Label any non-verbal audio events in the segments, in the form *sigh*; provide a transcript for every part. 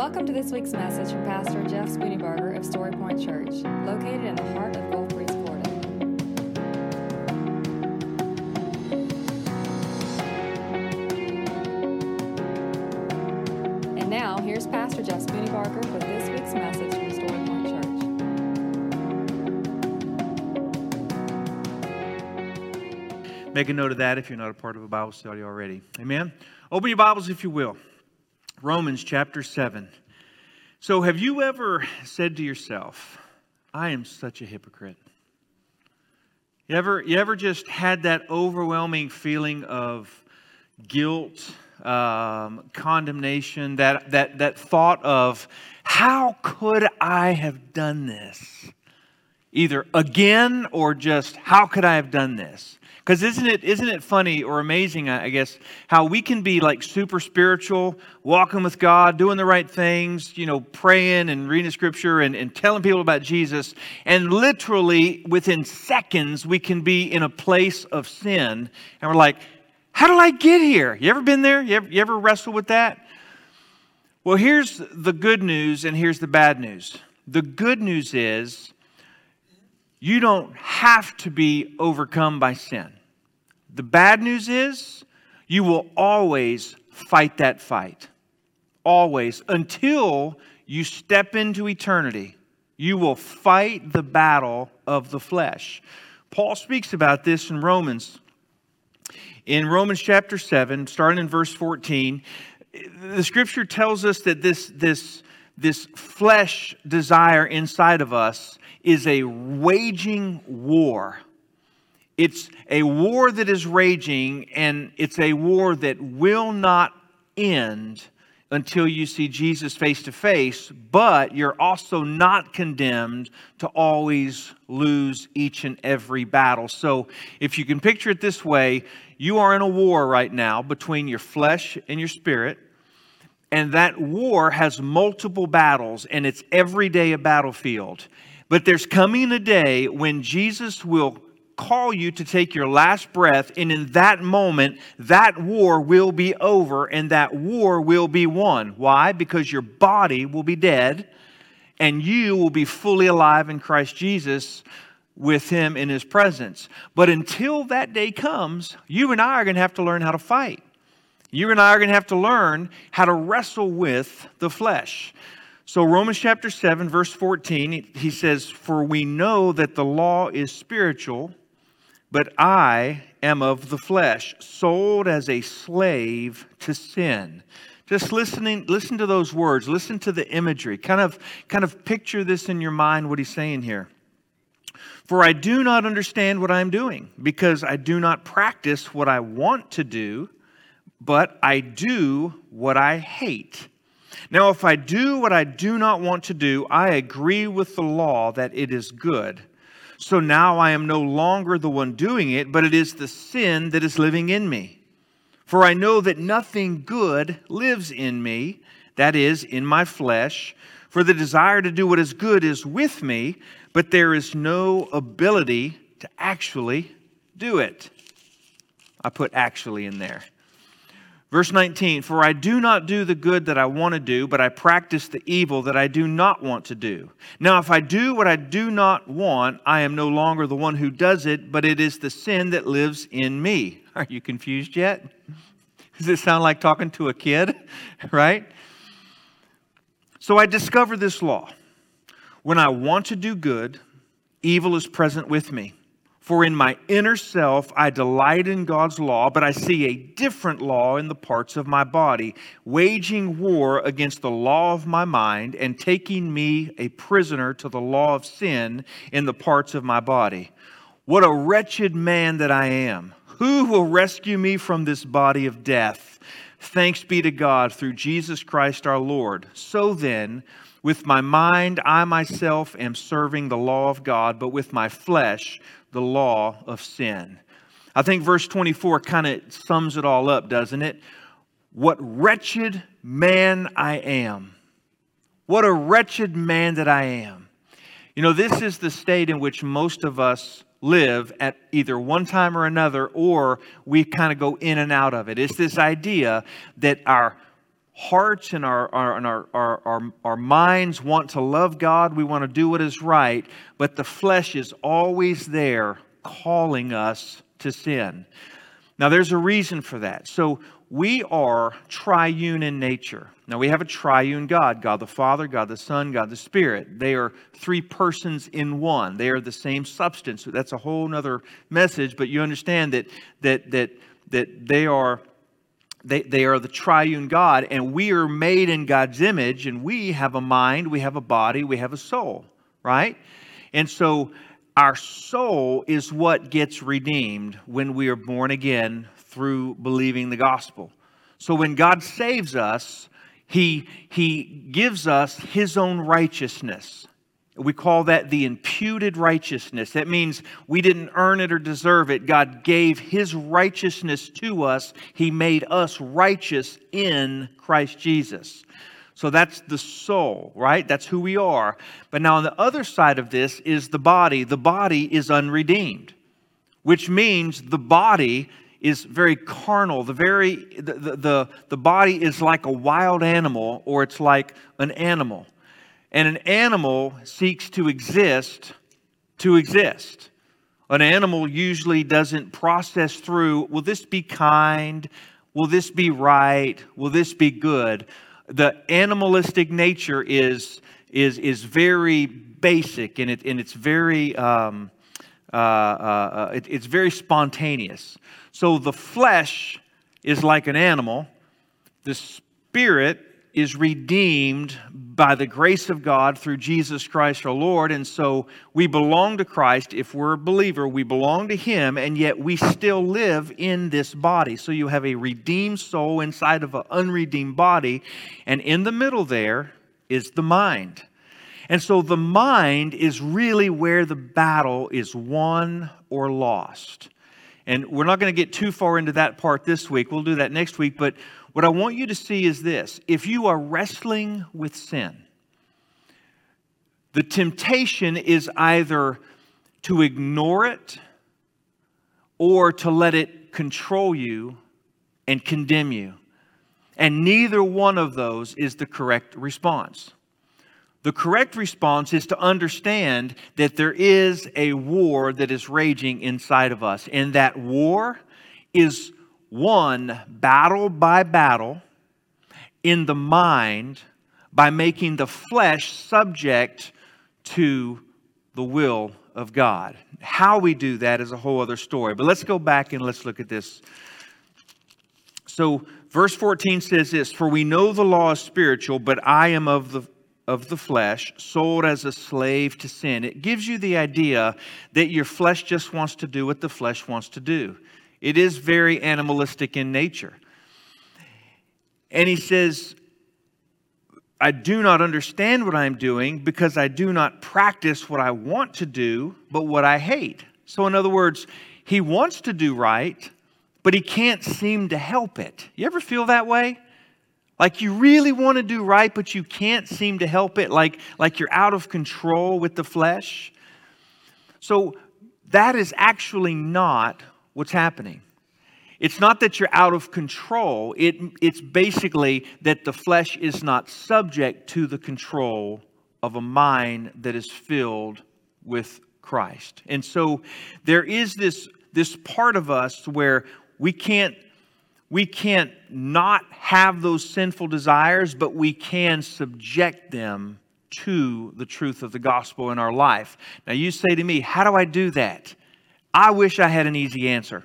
Welcome to this week's message from Pastor Jeff Spooneybarger of Story Point Church, located in the heart of Gulf Breeze, Florida. And now, here's Pastor Jeff Spooneybarger with this week's message from Story Point Church. Make a note of that if you're not a part of a Bible study already. Amen. Open your Bibles if you will. Romans chapter 7. So, have you ever said to yourself, I am such a hypocrite? You ever, you ever just had that overwhelming feeling of guilt, um, condemnation, that, that, that thought of, how could I have done this? Either again or just, how could I have done this? Because isn't it, isn't it funny or amazing, I guess, how we can be like super spiritual, walking with God, doing the right things, you know, praying and reading scripture and, and telling people about Jesus. And literally within seconds, we can be in a place of sin. And we're like, how did I get here? You ever been there? You ever, you ever wrestle with that? Well, here's the good news and here's the bad news. The good news is you don't have to be overcome by sin. The bad news is you will always fight that fight. Always. Until you step into eternity, you will fight the battle of the flesh. Paul speaks about this in Romans. In Romans chapter 7, starting in verse 14, the scripture tells us that this, this, this flesh desire inside of us is a waging war it's a war that is raging, and it's a war that will not end until you see Jesus face to face, but you're also not condemned to always lose each and every battle. So, if you can picture it this way, you are in a war right now between your flesh and your spirit. And that war has multiple battles, and it's every day a battlefield. But there's coming a day when Jesus will call you to take your last breath, and in that moment, that war will be over and that war will be won. Why? Because your body will be dead and you will be fully alive in Christ Jesus with Him in His presence. But until that day comes, you and I are going to have to learn how to fight. You and I are going to have to learn how to wrestle with the flesh. So, Romans chapter 7, verse 14, he says, For we know that the law is spiritual but I am of the flesh, sold as a slave to sin. Just listening, listen to those words, listen to the imagery. Kind of, kind of picture this in your mind, what he's saying here. For I do not understand what I'm doing, because I do not practice what I want to do, but I do what I hate. Now, if I do what I do not want to do, I agree with the law that it is good. So now I am no longer the one doing it, but it is the sin that is living in me. For I know that nothing good lives in me, that is, in my flesh. For the desire to do what is good is with me, but there is no ability to actually do it. I put actually in there. Verse 19, for I do not do the good that I want to do, but I practice the evil that I do not want to do. Now, if I do what I do not want, I am no longer the one who does it, but it is the sin that lives in me. *laughs* Are you confused yet? *laughs* Does it sound like talking to a kid? *laughs* right? So I discover this law. When I want to do good, evil is present with me. For in my inner self I delight in God's law, but I see a different law in the parts of my body, waging war against the law of my mind and taking me a prisoner to the law of sin in the parts of my body. What a wretched man that I am! Who will rescue me from this body of death? Thanks be to God through Jesus Christ our Lord. So then, with my mind, I myself am serving the law of God, but with my flesh, the law of sin. I think verse 24 kind of sums it all up, doesn't it? What wretched man I am. What a wretched man that I am. You know, this is the state in which most of us live at either one time or another, or we kind of go in and out of it. It's this idea that our hearts and our, our, and our, our, our, our minds want to love God, we want to do what is right, but the flesh is always there calling us to sin. Now, there's a reason for that. So, we are triune in nature. Now, we have a triune God God the Father, God the Son, God the Spirit. They are three persons in one, they are the same substance. That's a whole other message, but you understand that, that, that, that they are. They, they are the triune God, and we are made in God's image, and we have a mind, we have a body, we have a soul, right? And so our soul is what gets redeemed when we are born again through believing the gospel. So when God saves us, he, he gives us His own righteousness. We call that the imputed righteousness. That means we didn't earn it or deserve it. God gave His righteousness to us. He made us righteous in Christ Jesus. So that's the soul, right? That's who we are. But now on the other side of this is the body. The body is unredeemed, which means the body is very carnal. The very the, the, the body is like a wild animal or it's like an animal. And an animal seeks to exist to exist. An animal usually doesn't process through, will this be kind? Will this be right? Will this be good? The animalistic nature is, is, is very basic and, it, and it's very um, uh, uh, uh, it, it's very spontaneous. So the flesh is like an animal, the spirit is redeemed by the grace of God through Jesus Christ our Lord. And so we belong to Christ. If we're a believer, we belong to Him, and yet we still live in this body. So you have a redeemed soul inside of an unredeemed body, and in the middle there is the mind. And so the mind is really where the battle is won or lost. And we're not going to get too far into that part this week. We'll do that next week. But what I want you to see is this if you are wrestling with sin, the temptation is either to ignore it or to let it control you and condemn you. And neither one of those is the correct response. The correct response is to understand that there is a war that is raging inside of us, and that war is won battle by battle in the mind by making the flesh subject to the will of God. How we do that is a whole other story. But let's go back and let's look at this. So, verse 14 says this For we know the law is spiritual, but I am of the of the flesh, sold as a slave to sin. It gives you the idea that your flesh just wants to do what the flesh wants to do. It is very animalistic in nature. And he says, I do not understand what I'm doing because I do not practice what I want to do, but what I hate. So, in other words, he wants to do right, but he can't seem to help it. You ever feel that way? Like you really want to do right, but you can't seem to help it, like, like you're out of control with the flesh. So that is actually not what's happening. It's not that you're out of control, it, it's basically that the flesh is not subject to the control of a mind that is filled with Christ. And so there is this, this part of us where we can't we can't not have those sinful desires, but we can subject them to the truth of the gospel in our life. Now, you say to me, How do I do that? I wish I had an easy answer.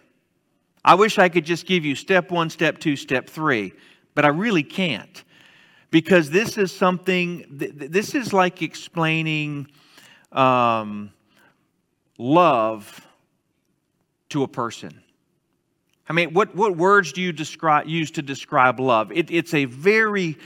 I wish I could just give you step one, step two, step three, but I really can't. Because this is something, this is like explaining um, love to a person. I mean, what, what words do you describe, use to describe love? It, it's a very,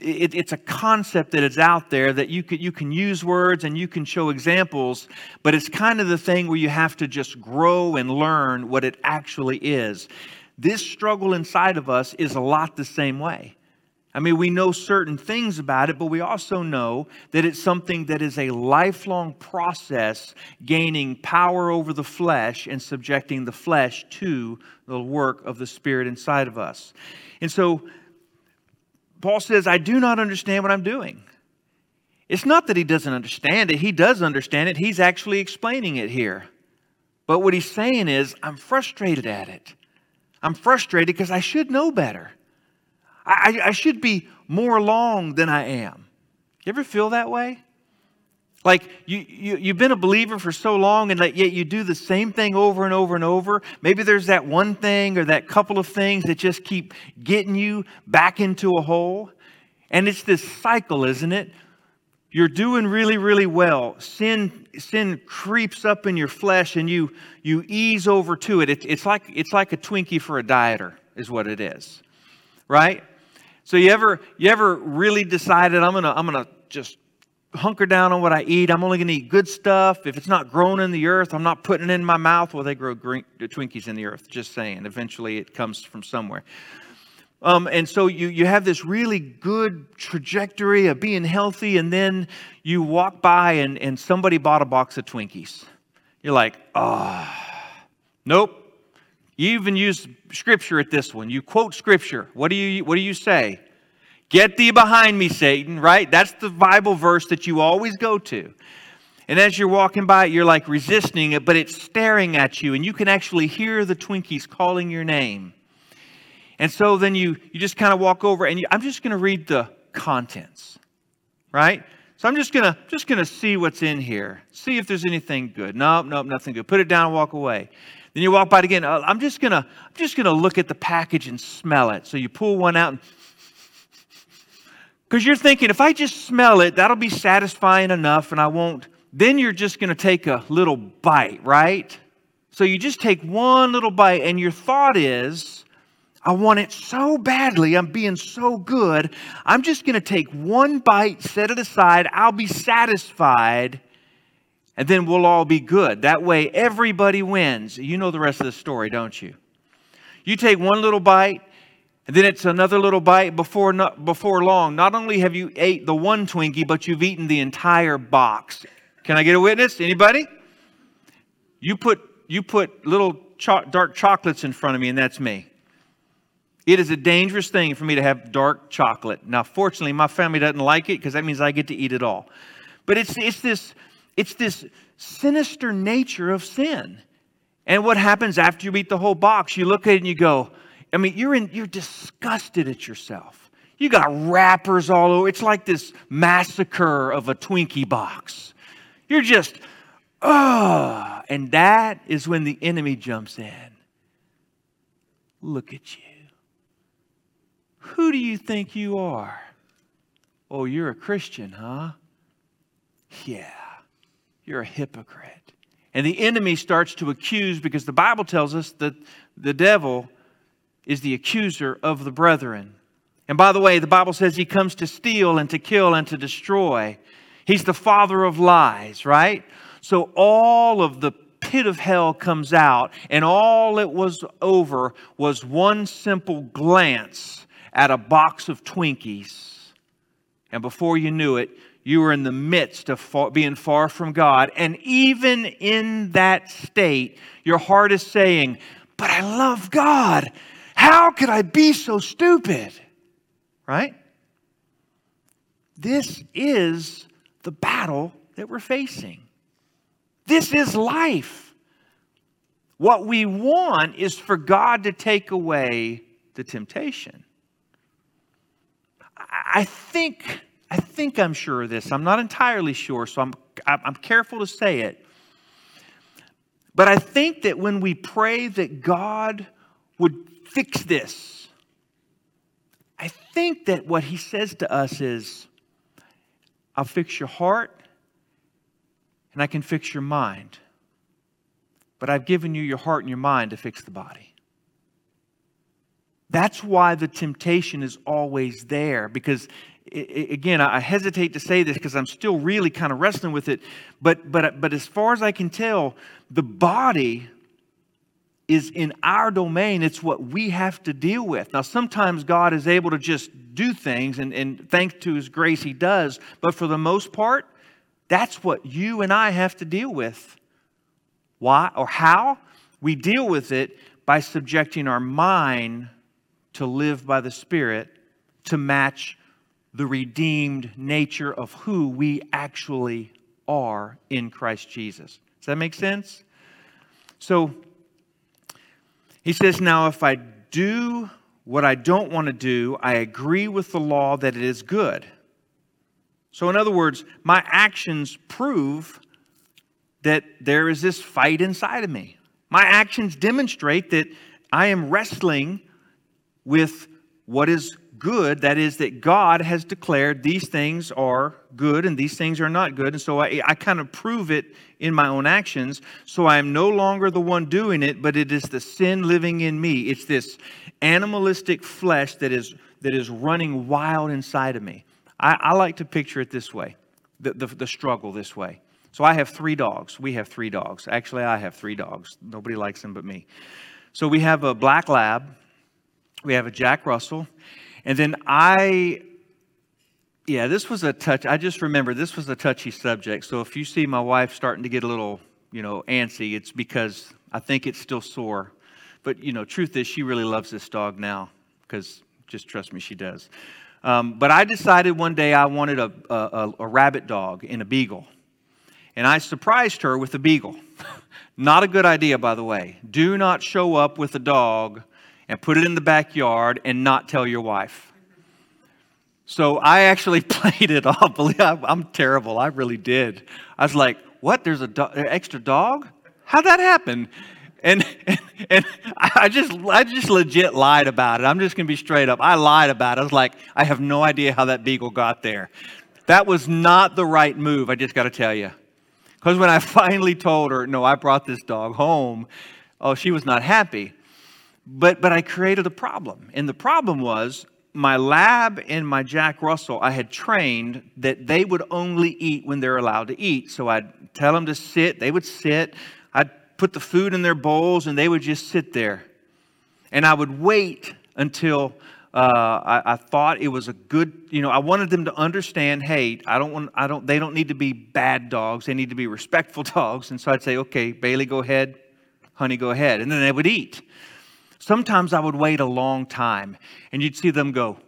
it, it's a concept that is out there that you can, you can use words and you can show examples, but it's kind of the thing where you have to just grow and learn what it actually is. This struggle inside of us is a lot the same way. I mean, we know certain things about it, but we also know that it's something that is a lifelong process gaining power over the flesh and subjecting the flesh to the work of the Spirit inside of us. And so, Paul says, I do not understand what I'm doing. It's not that he doesn't understand it, he does understand it. He's actually explaining it here. But what he's saying is, I'm frustrated at it. I'm frustrated because I should know better. I, I, should be more along than I am. You ever feel that way? Like you, you, you've been a believer for so long and yet you do the same thing over and over and over. Maybe there's that one thing or that couple of things that just keep getting you back into a hole. And it's this cycle, isn't it? You're doing really, really well. Sin, sin creeps up in your flesh and you, you ease over to it. it. It's, like, it's like a Twinkie for a dieter, is what it is. Right? So you ever, you ever really decided, I'm to I'm gonna just hunker down on what I eat. I'm only to eat good stuff. If it's not grown in the earth, I'm not putting it in my mouth. Well, they grow green, Twinkies in the earth, just saying. Eventually it comes from somewhere. Um, and so you, you have this really good trajectory of being healthy, and then you walk by and, and somebody bought a box of Twinkies. You're like, ah, oh. nope. You even use scripture at this one. You quote scripture. What do you, what do you say? Get thee behind me, Satan, right? That's the Bible verse that you always go to. And as you're walking by it, you're like resisting it, but it's staring at you, and you can actually hear the Twinkies calling your name. And so then you, you just kind of walk over and you, I'm just going to read the contents, right? So I'm just gonna just gonna see what's in here, see if there's anything good. Nope, nope, nothing good. Put it down and walk away. Then you walk by it again. Uh, I'm just gonna I'm just gonna look at the package and smell it. So you pull one out because you're thinking if I just smell it, that'll be satisfying enough, and I won't. Then you're just gonna take a little bite, right? So you just take one little bite, and your thought is, I want it so badly. I'm being so good. I'm just going to take one bite, set it aside. I'll be satisfied, and then we'll all be good. That way, everybody wins. You know the rest of the story, don't you? You take one little bite, and then it's another little bite before, not, before long. Not only have you ate the one Twinkie, but you've eaten the entire box. Can I get a witness? Anybody? You put, you put little cho- dark chocolates in front of me, and that's me. It is a dangerous thing for me to have dark chocolate. Now, fortunately, my family doesn't like it because that means I get to eat it all. But it's, it's, this, it's this sinister nature of sin. And what happens after you eat the whole box? You look at it and you go, I mean, you're, in, you're disgusted at yourself. You got wrappers all over. It's like this massacre of a Twinkie box. You're just, oh. And that is when the enemy jumps in. Look at you. Who do you think you are? Oh, you're a Christian, huh? Yeah, you're a hypocrite. And the enemy starts to accuse because the Bible tells us that the devil is the accuser of the brethren. And by the way, the Bible says he comes to steal and to kill and to destroy. He's the father of lies, right? So all of the pit of hell comes out, and all it was over was one simple glance at a box of Twinkies. And before you knew it, you were in the midst of far, being far from God. And even in that state, your heart is saying, But I love God. How could I be so stupid? Right? This is the battle that we're facing. This is life. What we want is for God to take away the temptation. I think, I think I'm sure of this. I'm not entirely sure, so I'm, I'm careful to say it. But I think that when we pray that God would fix this, I think that what he says to us is, I'll fix your heart and I can fix your mind. But I've given you your heart and your mind to fix the body. That's why the temptation is always there. Because, again, I hesitate to say this because I'm still really kind of wrestling with it. But, but, uh, but as far as I can tell, the body is in our domain. It's what we have to deal with. Now, sometimes God is able to just do things, and, and thanks to His grace, He does. But for the most part, that's what you and I have to deal with. Why or how? We deal with it by subjecting our mind to live by the Spirit to match the redeemed nature of who we actually are in Christ Jesus. Does that make sense? So he says, Now if I do what I don't want to do, I agree with the law that it is good. So, in other words, my actions prove that there is this fight inside of me. My actions demonstrate that I am wrestling with what is good. That is, that God has declared these things are good and these things are not good. And so I, I kind of prove it in my own actions. So I am no longer the one doing it, but it is the sin living in me. It's this animalistic flesh that is, that is running wild inside of me. I, I like to picture it this way the, the, the struggle this way. So I have three dogs. We have three dogs. Actually, I have three dogs. Nobody likes them but me. So we have a black lab, we have a Jack Russell, and then I, yeah, this was a touch. I just remember this was a touchy subject. So if you see my wife starting to get a little, you know, antsy, it's because I think it's still sore. But, you know, truth is, she really loves this dog now because just trust me, she does. Um, but I decided one day I wanted a, a, a rabbit dog in a beagle. And I surprised her with a beagle. *laughs* not a good idea, by the way. Do not show up with a dog and put it in the backyard and not tell your wife. So I actually *laughs* played it off. I'm terrible. I really did. I was like, what? There's a do- an extra dog? How'd that happen? And, and, *laughs* and I just I just legit lied about it. I'm just gonna be straight up. I lied about it. I was like, I have no idea how that beagle got there. That was not the right move, I just gotta tell you. Because when I *laughs* finally told her, no, I brought this dog home, oh, she was not happy. But, but I created a problem. And the problem was my lab and my Jack Russell, I had trained that they would only eat when they're allowed to eat. So I'd tell them to sit, they would sit. I'd put the food in their bowls, and they would just sit there. And I would wait until uh, I, I, thought it was a good, you know, I wanted them to understand, hey, I don't want, I don't, they don't need to be bad dogs. They need to be respectful *laughs* dogs. And so I'd say, okay, Bailey, go ahead. Honey, go ahead. And then they would eat. Sometimes I would wait a long time and you'd see them go.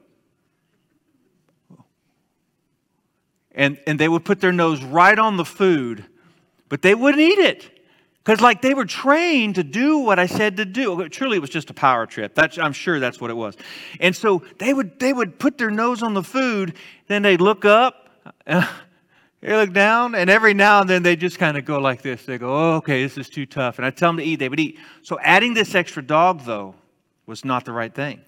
And, and they would put their nose right on the food, but they wouldn't eat it. Because, like, they were trained to do what I said to do. Truly, it was just a power trip. That's, I'm sure that's what it was. And so they would, they would put their nose on the food, then they'd look up, uh, they look down, and every now and then they just kind of go like this. They go, oh, okay, this is too tough. And I tell them to eat, they would eat. So adding this extra dog, though, was not the right thing.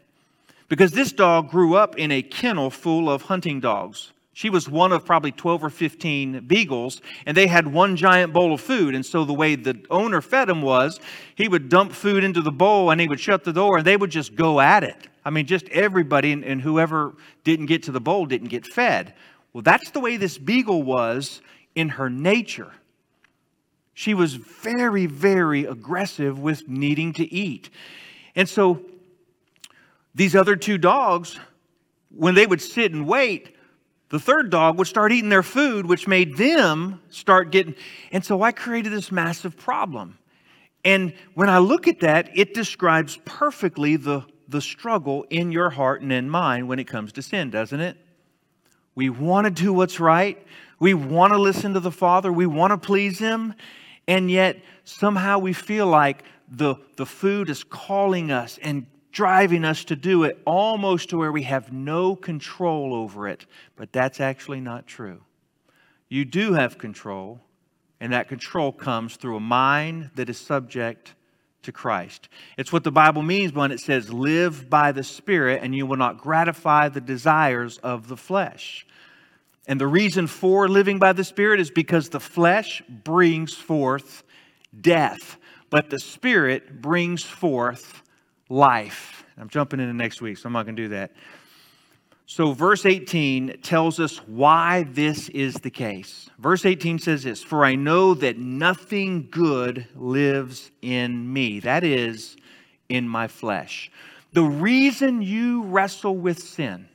Because this dog grew up in a kennel full of hunting dogs. She was one of probably 12 or 15 beagles, and they had one giant bowl of food. And so the way the owner fed them was he would dump food into the bowl and he would shut the door and they would just go at it. I mean, just everybody and, whoever didn't get to the bowl didn't get fed. Well, that's the way this beagle was in her nature. She was very, very aggressive with needing to eat. And so these other two dogs, when they would sit and wait, the third dog would start eating their food, which made them start getting. And so I created this massive problem. And when I look at that, it describes perfectly the, the struggle in your heart and in mine when it comes to sin, doesn't it? We want to do what's right. We want to listen to the Father. We want to please Him. And yet, somehow we feel like the, the food is calling us and driving us to do it almost to where we have no control over it. But that's actually not true. You do have control, and that control comes through a mind that is subject to Christ. It's what the Bible means when it says, Live by the Spirit, and you will not gratify the desires of the flesh. And the reason for living by the Spirit is because the flesh brings forth death, but the Spirit brings forth life. I'm jumping into next week, so I'm not going to do that. So, verse 18 tells us why this is the case. Verse 18 says this For I know that nothing good lives in me, that is, in my flesh. The reason you wrestle with sin,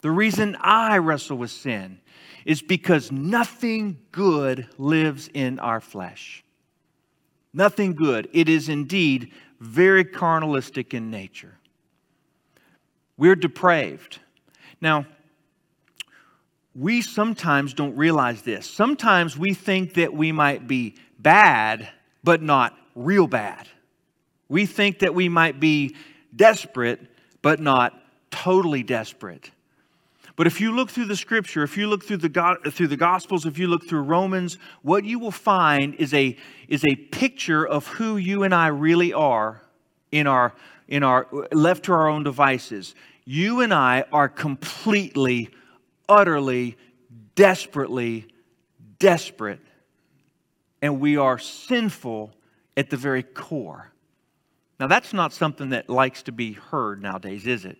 the reason I wrestle with sin, is because nothing good lives in our flesh. Nothing good. It is indeed very carnalistic in nature. We're depraved. Now, we sometimes don't realize this. Sometimes we think that we might be bad, but not real bad. We think that we might be desperate, but not totally desperate. But if you look through the scripture, if you look through the, through the gospels, if you look through Romans, what you will find is a, is a picture of who you and I really are in our, in our left to our own devices. You and I are completely, utterly, desperately desperate. And we are sinful at the very core. Now, that's not something that likes to be heard nowadays, is it?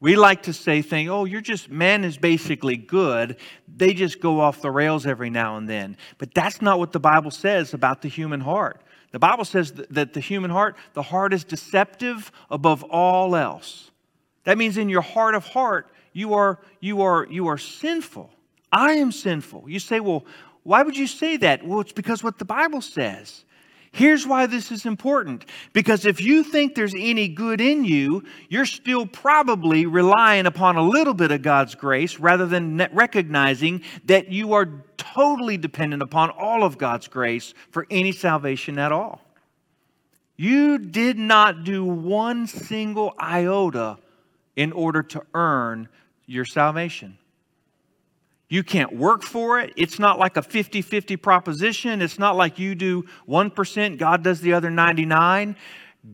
We like to say things, oh, you're just, man is basically good. They just go off the rails every now and then. But that's not what the Bible says about the human heart. The Bible says that the human heart, the heart is deceptive above all else. That means in your heart of heart, you are, you are, you are sinful. I am sinful. You say, well, why would you say that? Well, it's because what the Bible says. Here's why this is important. Because if you think there's any good in you, you're still probably relying upon a little bit of God's grace rather than recognizing that you are totally dependent upon all of God's grace for any salvation at all. You did not do one single iota in order to earn your salvation. You can't work for it. It's not like a 50 50 proposition. It's not like you do 1%, God does the other 99.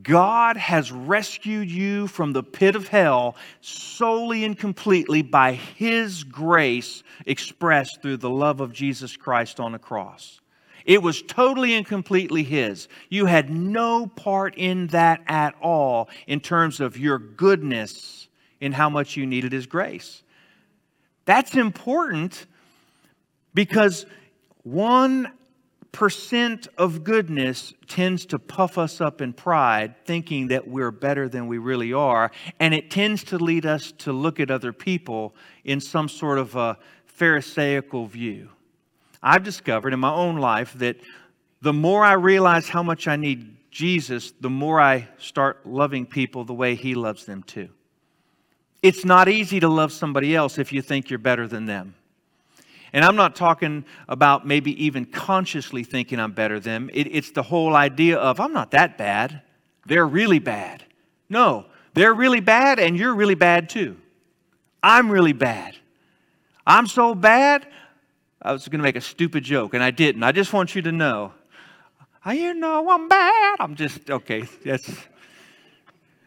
God has rescued you from the pit of hell solely and completely by His grace expressed through the love of Jesus Christ on the cross. It was totally and completely His. You had no part in that at all in terms of your goodness in how much you needed His grace. That's important because 1% of goodness tends to puff us up in pride, thinking that we're better than we really are. And it tends to lead us to look at other people in some sort of a Pharisaical view. I've discovered in my own life that the more I realize how much I need Jesus, the more I start loving people the way He loves them too. It's not easy to love somebody else if you think you're better than them. And I'm not talking about maybe even consciously thinking I'm better than them. It, it's the whole idea of, I'm not that bad. They're really bad. No, they're really bad, and you're really bad too. I'm really bad. I'm so bad, I was going to make a stupid joke, and I didn't. I just want you to know. I you know I'm bad. I'm just, okay, that's.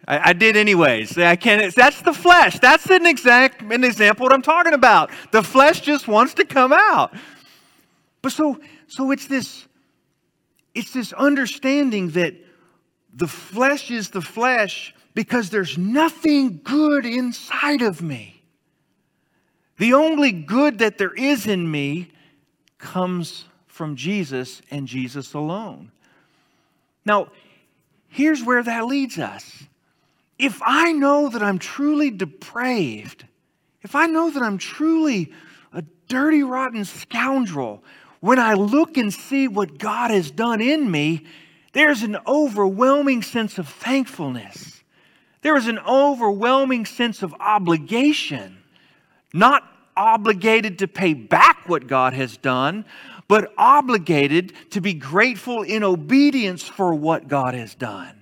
I, I, did anyways. I can't. That's the flesh. That's an exact an example what I'm talking about. The flesh just wants to come out. But so so it's this it's this understanding that the flesh is the flesh because there's nothing good inside of me. The only good that there is in me comes from Jesus and Jesus alone. Now, here's where that leads us if I know that I'm truly depraved, if I know that I'm truly a dirty, rotten scoundrel, when I look and see what God has done in me, there's an overwhelming sense of thankfulness. There is an overwhelming sense of obligation, not obligated to pay back what God has done, but obligated to be grateful in obedience for what God has done.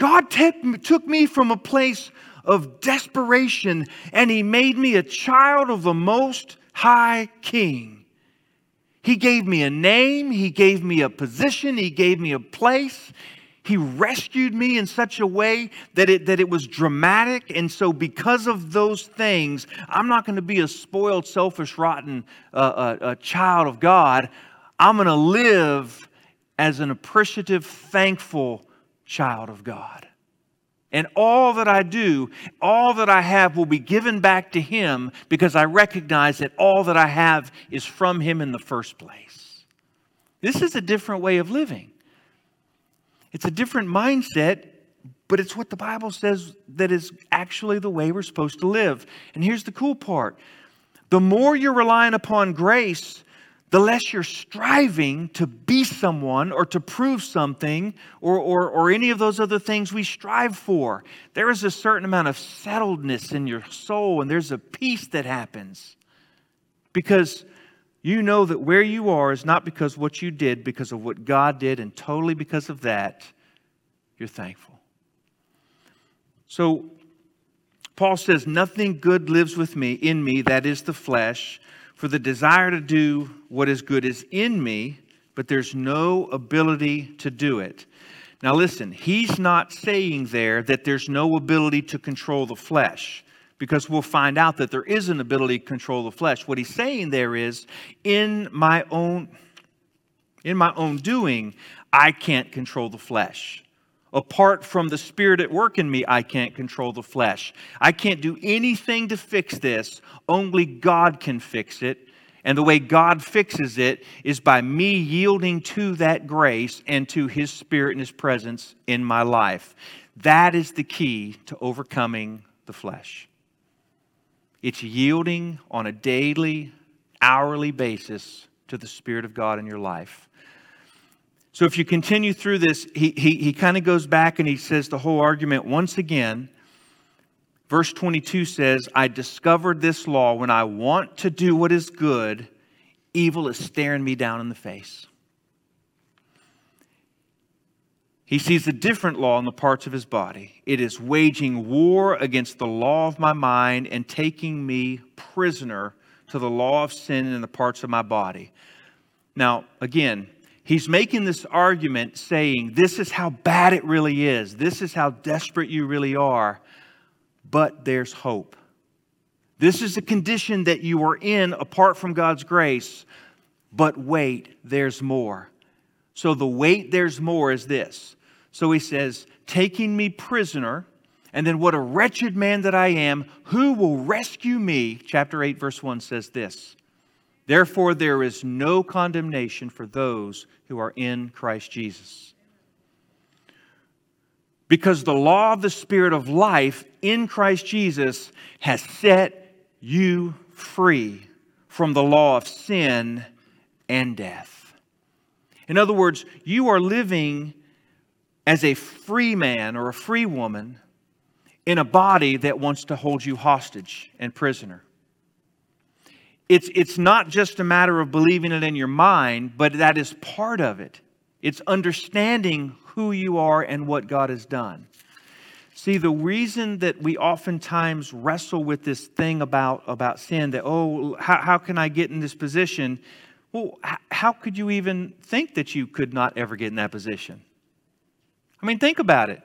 God took me from a place of desperation and He made me a child of the Most High King. He gave me a name, He gave me a position, He gave me a place. He rescued me in such a way that it, that it was dramatic. And so, because of those things, I'm not going to be a spoiled, selfish, rotten uh, uh, uh, child of God. I'm going to live as an appreciative, thankful child of God. And all that I do, all that I have will be given back to Him because I recognize that all that I have is from Him in the first place. This is a different way of living. It's a different mindset, but it's what the Bible says that is actually the way we're supposed to live. And here's the cool part the more you're relying upon grace, the less you're striving to be someone or to prove something or, or, or any of those other things we strive for. There is a certain amount of settledness in your soul, and there's a peace that happens because you know that where you are is not because what you did, because of what God did, and totally because of that, you're thankful. So, Paul says, Nothing good lives with me, in me, that is the flesh. For the desire to do what is good is in me, but there's no ability to do it. Now, listen, he's not saying there that there's no ability to control the flesh, because we'll find out that there is an ability to control the flesh. What he's saying there is, in my own, in my own doing, I can't control the flesh. Apart from the Spirit at work in me, I can't control the flesh. I can't do anything to fix this. Only God can fix it. And the way God fixes it is by me yielding to that grace and to His Spirit and His presence in my life. That is the key to overcoming the flesh. It's yielding on a daily, hourly basis to the Spirit of God in your life. So if you continue through this, he, he, he kind of goes back and he says the whole argument once again. Verse 22 says, I discovered this law when I want to do what is good, evil is staring me down in the face. He sees a different law in the parts of his body. It is waging war against the law of my mind and taking me prisoner to the law of sin in the parts of my body. Now, again, He's making this argument saying, This is how bad it really is. This is how desperate you really are. But there's hope. This is the condition that you are in apart from God's grace. But wait, there's more. So the wait, there's more is this. So he says, Taking me prisoner, and then what a wretched man that I am, who will rescue me? Chapter 8, verse 1 says this Therefore, there is no condemnation for those who are in Christ Jesus. Because the law of the Spirit of life in Christ Jesus has set you free from the law of sin and death. In other words, you are living as a free man or a free woman in a body that wants to hold you hostage and prisoner it's, it's not just a matter of believing it in your mind, but that is part of it. It's understanding who you are and what God has done. See, the reason that we oftentimes wrestle with this thing about, about sin, that, oh, how, how can I get in this position? Well, how could you even think that you could not ever get in that position? I mean, think about it.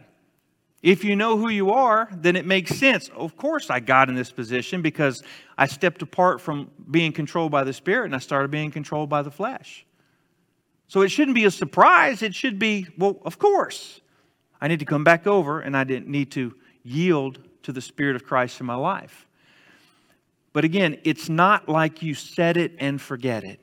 If you know who you are, then it makes sense. Of course, I got in this position because I stepped apart from being controlled by the Spirit and I started being controlled by the flesh. So it shouldn't be a surprise. It should be, well, of course. I need to come back over and I didn't need to yield to the Spirit of Christ in my life. But again, it's not like you set it and forget it.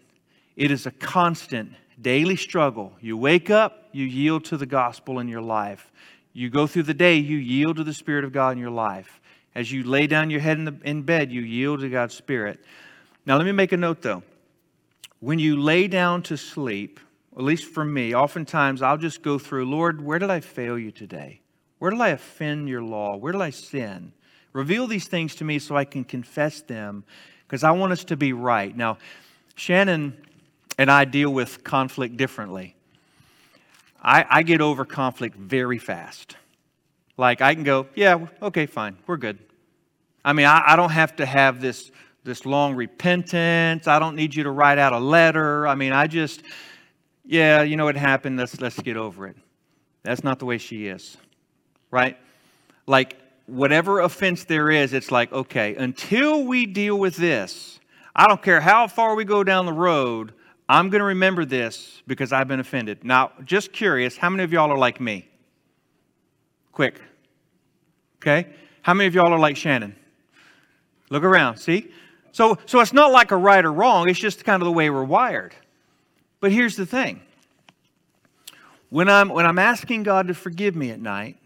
It is a constant daily struggle. You wake up, you yield to the gospel in your life. You go through the day, you yield to the Spirit of God in your life. As you lay down your head in, the, in bed, you yield to God's Spirit. Now, let me make a note though. When you lay down to sleep, at least for me, oftentimes I'll just go through, Lord, where did I fail you today? Where did I offend your law? Where did I sin? Reveal these things to me so I can confess them because I want us to be right. Now, Shannon and I deal with conflict differently. I, I get over conflict very fast. Like I can go, yeah, okay, fine, we're good. I mean, I, I don't have to have this this long repentance. I don't need you to write out a letter. I mean, I just, yeah, you know what happened. Let's let's get over it. That's not the way she is, right? Like whatever offense there is, it's like okay, until we deal with this, I don't care how far we go down the road. I'm going to remember this because I've been offended. Now, just curious, how many of y'all are like me? Quick. Okay? How many of y'all are like Shannon? Look around, see? So, so it's not like a right or wrong, it's just kind of the way we're wired. But here's the thing when I'm, when I'm asking God to forgive me at night,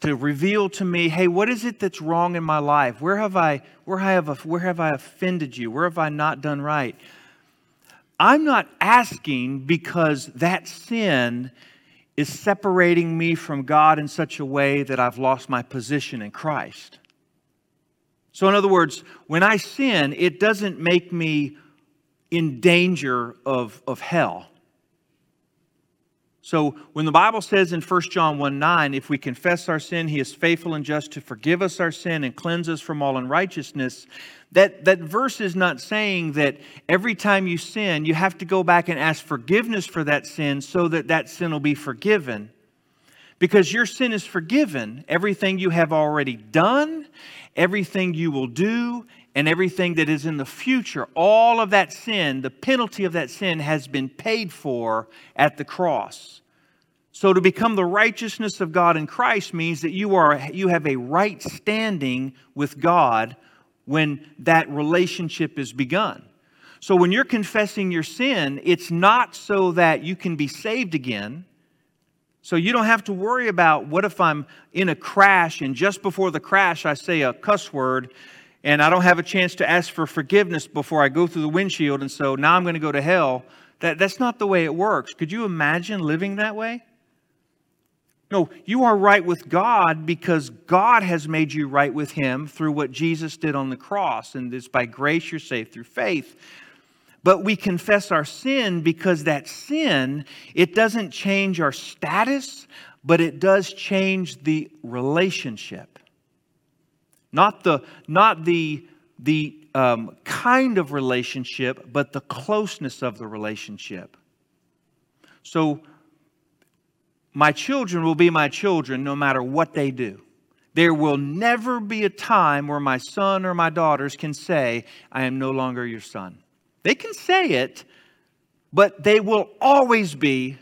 to reveal to me, hey, what is it that's wrong in my life? Where have I, where have, I, where have I offended you? Where have I not done right? I'm not asking because that sin is separating me from God in such a way that I've lost my position in Christ. So, in other words, when I sin, it doesn't make me in danger of, of hell. So when the Bible says in 1 John 1 9, if we confess our sin, he is faithful and just to forgive us our sin and cleanse us from all unrighteousness, that, that verse is not saying that every time you sin, you have to go back and ask forgiveness for that sin so that that sin will be forgiven. Because your sin is forgiven. Everything you have already done, everything you will do, and everything that is in the future, all of that sin, the penalty of that sin has been paid for at the cross. So to become the righteousness of God in Christ means that you are you have a right standing with God when that relationship is begun. So when you're confessing your sin, it's not so that you can be saved again. So you don't have to worry about what if I'm in a crash and just before the crash I say a cuss word and I don't have a chance to ask for forgiveness before I go through the windshield, and so now I'm going to go to hell. That, that's not the way it works. Could you imagine living that way? No, you are right with God because God has made you right with Him through what Jesus did on the cross. And it's by grace you're saved through faith. But we confess our sin because that sin, it doesn't change our status, but it does change the relationship not the, not the, the um, kind of relationship, but the closeness of the relationship. So, my children will be my children no matter what they do. There will never be a time where my son or my daughters can say, I am no longer your son. They can say it, but they will always be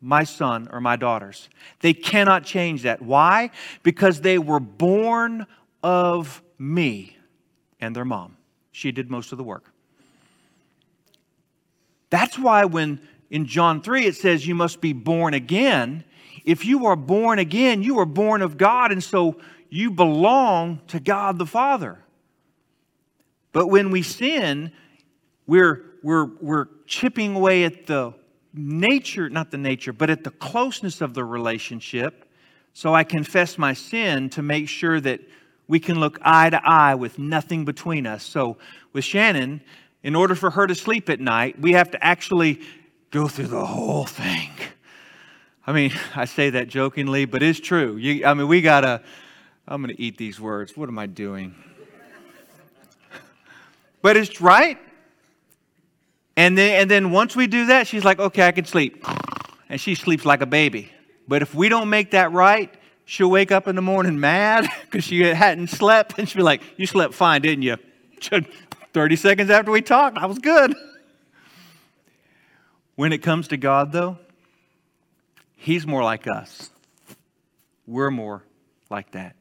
my son or my daughters. They cannot change that. Why? Because they were born of me and their mom. She did most of the work. That's why when in John 3 it says you must be born again, if you are born again, you are born of God, and so you belong to God the Father. But when we sin, we're, we're, we're chipping away at the nature, not the nature, but at the closeness of the relationship. So I confess my sin to make sure that we can look eye to eye with nothing between us. So, with Shannon, in order for her to sleep at night, we have to actually go through the whole thing. I mean, *laughs* I say that jokingly, but it's true. You, I mean, we gotta, I'm gonna eat these words. What am I doing? *laughs* but it's right. And then, and then once we do that, she's like, okay, I can sleep. And she sleeps like a baby. But if we don't make that right, she'll wake up in the morning mad *laughs* because she hadn't slept, and she'll be like, You slept fine, didn't you? *laughs* 30 seconds after we talked, I was good. When it comes to God, though, He's more like us. We're more like that.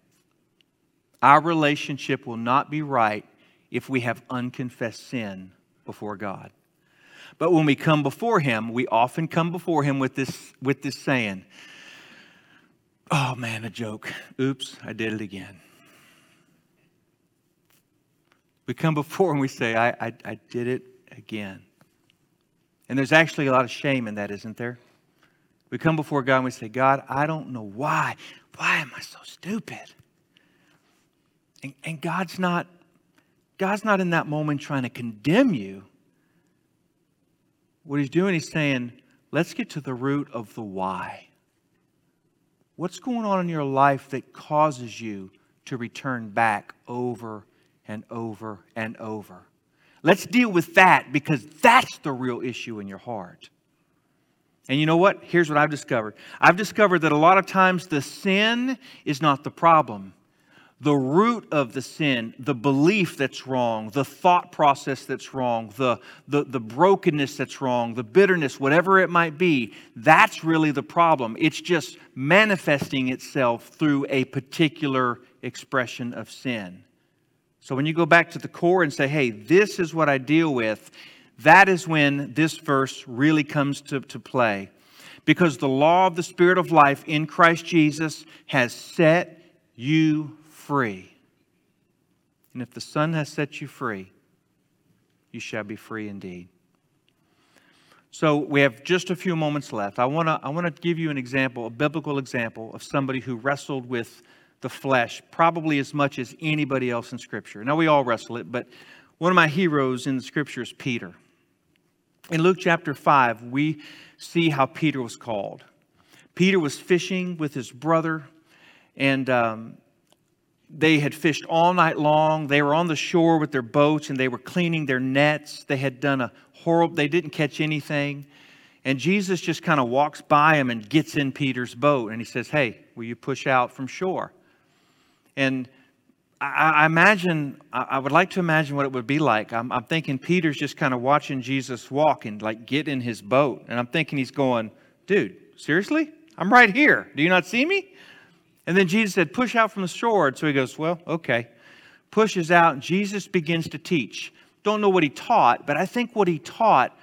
Our relationship will not be right if we have unconfessed sin before God. But when we come before Him, we often come before Him with this, with this saying, Oh man, a joke. Oops, I did it again. We come before and we say, I, I, I did it again. And there's actually a lot of shame in that, isn't there? We come before God and we say, God, I don't know why. Why am I so stupid? And, and God's not God's not in that moment trying to condemn you. What he's doing, he's saying, let's get to the root of the why. What's going on in your life that causes you to return back over and over and over? Let's deal with that because that's the real issue in your heart. And you know what? Here's what I've discovered I've discovered that a lot of times the sin is not the problem the root of the sin, the belief that's wrong, the thought process that's wrong, the, the, the brokenness that's wrong, the bitterness, whatever it might be, that's really the problem. It's just manifesting itself through a particular expression of sin. So when you go back to the core and say, hey, this is what I deal with, that is when this verse really comes to, to play. Because the law of the Spirit of life in Christ Jesus has set you free. And if the Son has set you free, you shall be free indeed. So we have just a few moments left. I want to I want to give you an example, a biblical example of somebody who wrestled with the flesh probably as much as anybody else in scripture. Now we all wrestle it, but one of my heroes in the scripture is Peter. In Luke chapter 5, we see how Peter was called. Peter was fishing with his brother, and um, they had fished all night long. They were on the shore with their boats and they were cleaning their nets. They had done a horrible, they didn't catch anything. And Jesus just kind of walks by him and gets in Peter's boat and he says, Hey, will you push out from shore? And I, I imagine, I would like to imagine what it would be like. I'm, I'm thinking Peter's just kind of watching Jesus walk and like get in his boat. And I'm thinking he's going, Dude, seriously? I'm right here. Do you not see me? And then Jesus said, Push out from the shore. So he goes, Well, okay. Pushes out, Jesus begins to teach. Don't know what he taught, but I think what he taught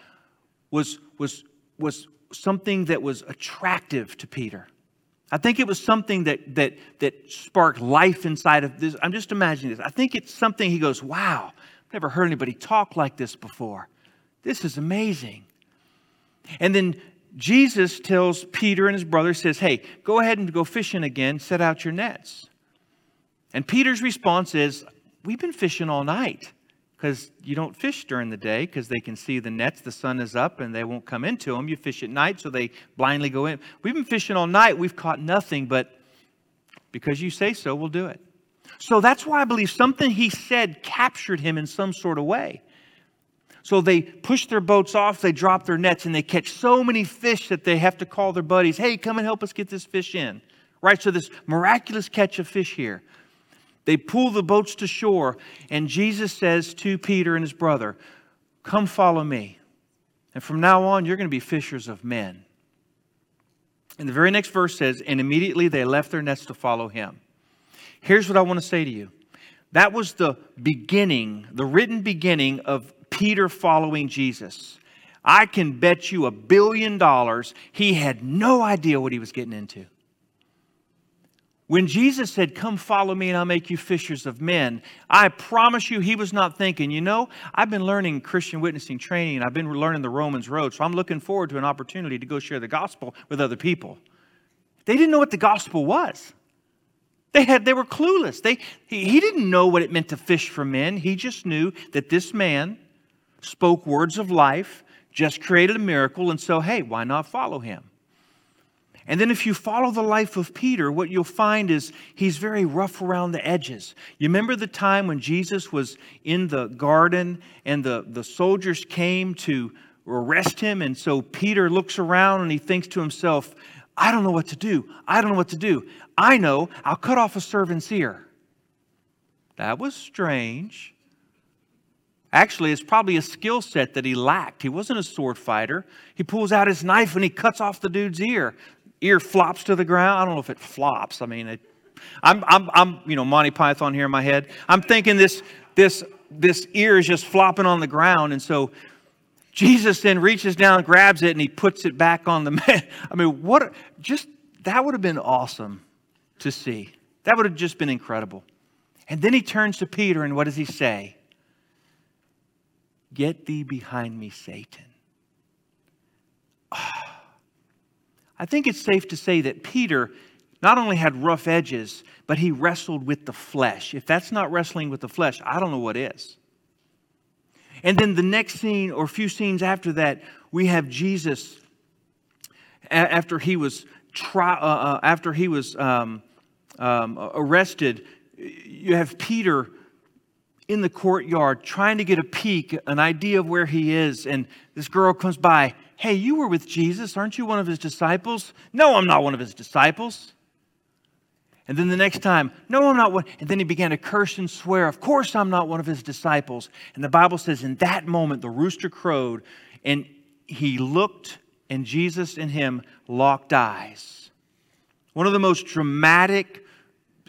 was, was, was something that was attractive to Peter. I think it was something that, that, that sparked life inside of this. I'm just imagining this. I think it's something he goes, Wow, I've never heard anybody talk like this before. This is amazing. And then Jesus tells Peter and his brother, says, Hey, go ahead and go fishing again, set out your nets. And Peter's response is, We've been fishing all night because you don't fish during the day because they can see the nets, the sun is up, and they won't come into them. You fish at night, so they blindly go in. We've been fishing all night, we've caught nothing, but because you say so, we'll do it. So that's why I believe something he said captured him in some sort of way. So they push their boats off, they drop their nets, and they catch so many fish that they have to call their buddies, hey, come and help us get this fish in. Right? So, this miraculous catch of fish here. They pull the boats to shore, and Jesus says to Peter and his brother, Come follow me. And from now on, you're going to be fishers of men. And the very next verse says, And immediately they left their nets to follow him. Here's what I want to say to you that was the beginning, the written beginning of Peter following Jesus. I can bet you a billion dollars he had no idea what he was getting into. When Jesus said, Come follow me and I'll make you fishers of men, I promise you he was not thinking, you know, I've been learning Christian witnessing training and I've been learning the Romans road, so I'm looking forward to an opportunity to go share the gospel with other people. They didn't know what the gospel was. They, had, they were clueless. They, he, he didn't know what it meant to fish for men. He just knew that this man spoke words of life, just created a miracle, and so, hey, why not follow him? And then, if you follow the life of Peter, what you'll find is he's very rough around the edges. You remember the time when Jesus was in the garden and the, the soldiers came to arrest him? And so Peter looks around and he thinks to himself, I don't know what to do. I don't know what to do. I know, I'll cut off a servant's ear. That was strange. Actually, it's probably a skill set that he lacked. He wasn't a sword fighter. He pulls out his knife and he cuts off the dude's ear. Ear flops to the ground. I don't know if it flops. I mean, it, I'm, I'm, I'm, you know, Monty Python here in my head. I'm thinking this, this, this ear is just flopping on the ground. And so Jesus then reaches down, grabs it, and he puts it back on the *laughs* man. I mean, what, just, that would have been awesome to see. That would have just been incredible. And then he turns to Peter, and what does he say? Get thee behind me, Satan. Oh. I think it's safe to say that Peter not only had rough edges, but he wrestled with the flesh. If that's not wrestling with the flesh, I don't know what is. And then the next scene, or a few scenes after that, we have Jesus after he was tri- uh, uh, after he was um, um, arrested. You have Peter in the courtyard trying to get a peek, an idea of where he is. And this girl comes by. Hey, you were with Jesus. Aren't you one of his disciples? No, I'm not one of his disciples. And then the next time, no, I'm not one. And then he began to curse and swear, Of course, I'm not one of his disciples. And the Bible says, in that moment, the rooster crowed, and he looked, and Jesus and him locked eyes. One of the most dramatic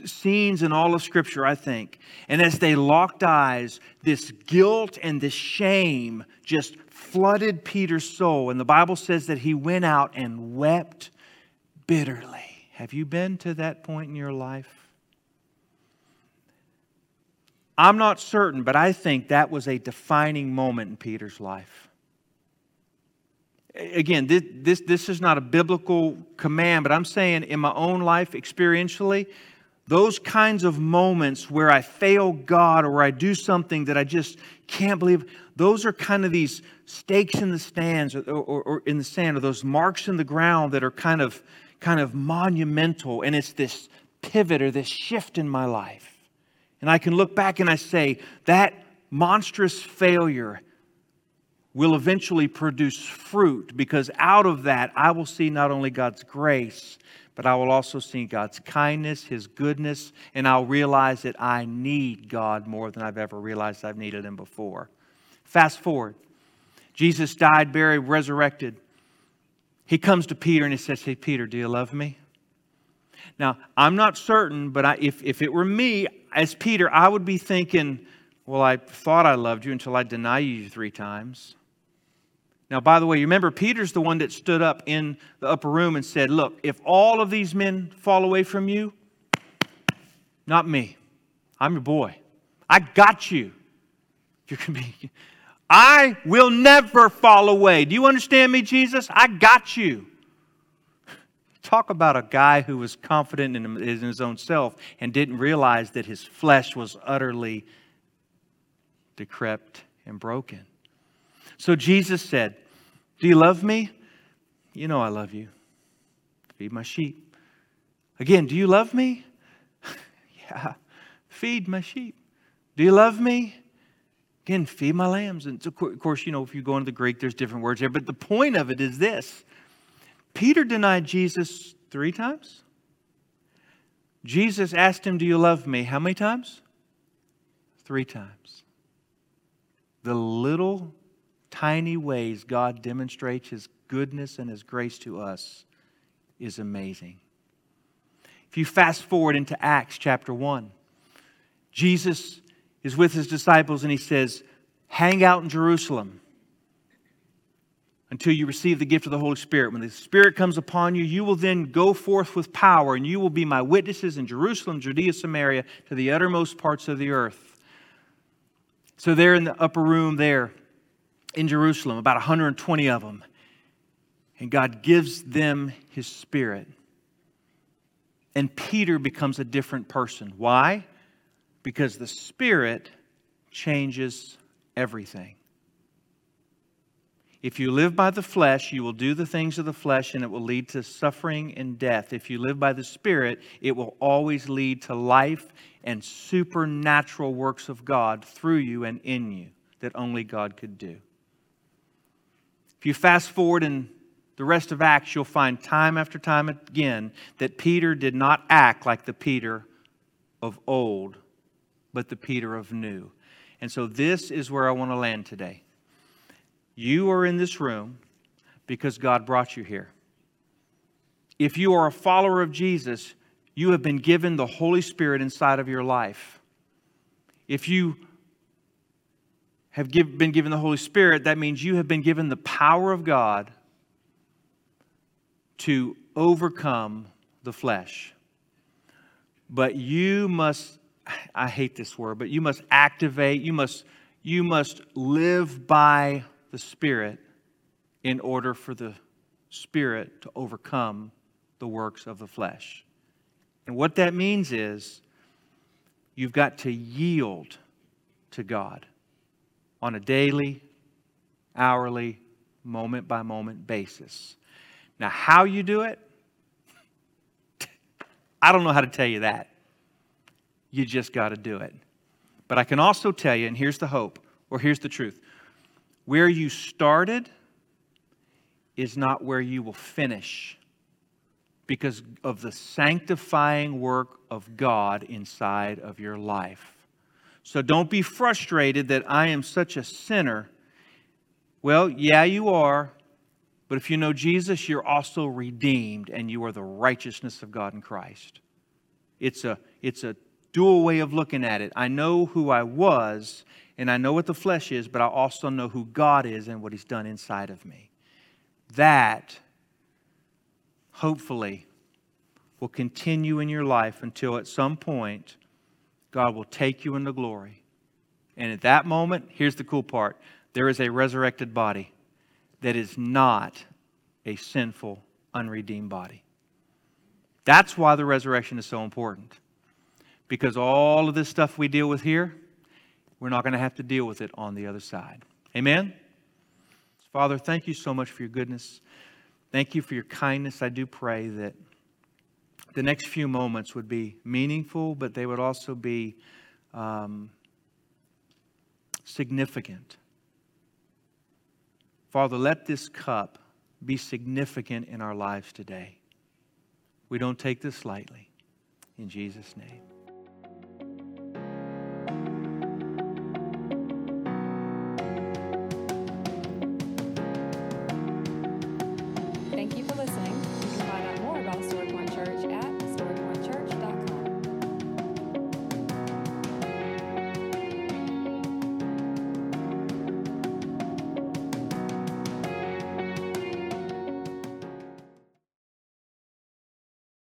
scenes in all of Scripture, I think. And as they locked eyes, this guilt and this shame just flooded Peter's soul. And the Bible says that he went out and wept bitterly. Have you been to that point in your life? I'm not certain, but I think that was a defining moment in Peter's life. Again, this, this, this is not a biblical command, but I'm saying in my own life, experientially, those kinds of moments where I fail God or I do something that I just can't believe, those are kind of these stakes in the stands or, or, or, in the sand or those marks in the ground that are kind of kind of monumental and it's this pivot or this shift in my life. And I can look back and I say, that monstrous failure will eventually produce fruit because out of that I will see not only God's grace, but I will also see God's kindness, His goodness, and I'll realize that I need God more than I've ever realized I've needed Him before. Fast forward. Jesus died, buried, resurrected. He comes to Peter and he says, Hey, Peter, do you love me? Now, I'm not certain, but I, if, if it were me as Peter, I would be thinking, Well, I thought I loved you until I deny you three times. Now, by the way, you remember Peter's the one that stood up in the upper room and said, Look, if all of these men fall away from you, not me. I'm your boy. I got you. Going to be. *laughs* I will never fall away. Do you understand me, Jesus? I got you. *laughs* Talk about a guy who was confident in his own self and didn't realize that his flesh was utterly decrepit and broken. So Jesus said, do you love me? You know I love you. Feed my sheep. Again, do you love me? *laughs* yeah. Feed my sheep. Do you love me? Again, feed my lambs. And of course, you know, if you go into the Greek, there's different words there. But the point of it is this Peter denied Jesus three times. Jesus asked him, Do you love me? How many times? Three times. The little tiny ways God demonstrates His goodness and His grace to us is amazing. If you fast forward into Acts chapter 1, Jesus is with his disciples and he says, Hang out in Jerusalem until you receive the gift of the Holy Spirit. When the Spirit comes upon you, you will then go forth with power, and you will be my witnesses in Jerusalem, Judea, Samaria, to the uttermost parts of the earth. So, they're in the upper room there in Jerusalem, about 120 of them. And God gives them his spirit. And Peter becomes a different person. Why? Because the spirit changes everything. If you live by the flesh, you will do the things of the flesh and it will lead to suffering and death. If you live by the Spirit, it will always lead to life and supernatural works of God through you and in you that only God could do. If you fast forward in the rest of Acts, you'll find time after time again that Peter did not act like the Peter of old, but the Peter of new. And so this is where I want to land today. You are in this room because God brought you here. If you are a follower of Jesus, you have been given the Holy Spirit inside of your life. If you have give, been given the Holy Spirit, that means you have been given the power of God to overcome the flesh. But you must, I hate this word, but you must activate, you must, you must live by the Spirit in order for the Spirit to overcome the works of the flesh. And what that means is you've got to yield to God on a daily, hourly, moment by moment basis. Now, how you do it, I don't know how to tell you that. You just got to do it. But I can also tell you, and here's the hope, or here's the truth where you started is not where you will finish because of the sanctifying work of God inside of your life. So don't be frustrated that I am such a sinner. Well, yeah, you are. But if you know Jesus, you're also redeemed and you are the righteousness of God in Christ. It's a, it's a dual way of looking at it. I know who I was and I know what the flesh is, but I also know who God is and what He's done inside of me. That, hopefully, will continue in your life until at some point God will take you into glory. And at that moment, here's the cool part there is a resurrected body that is not a sinful, unredeemed body. That's why the resurrection is so important. Because all of this stuff we deal with here, we're not going to have to deal with it on the other side. Amen? Father, thank you so much for your goodness. Thank you for your kindness. I do pray that the next few moments would be meaningful, but they would also be um, significant. Father, let this cup be significant in our lives today. We don't take this lightly. In Jesus' name.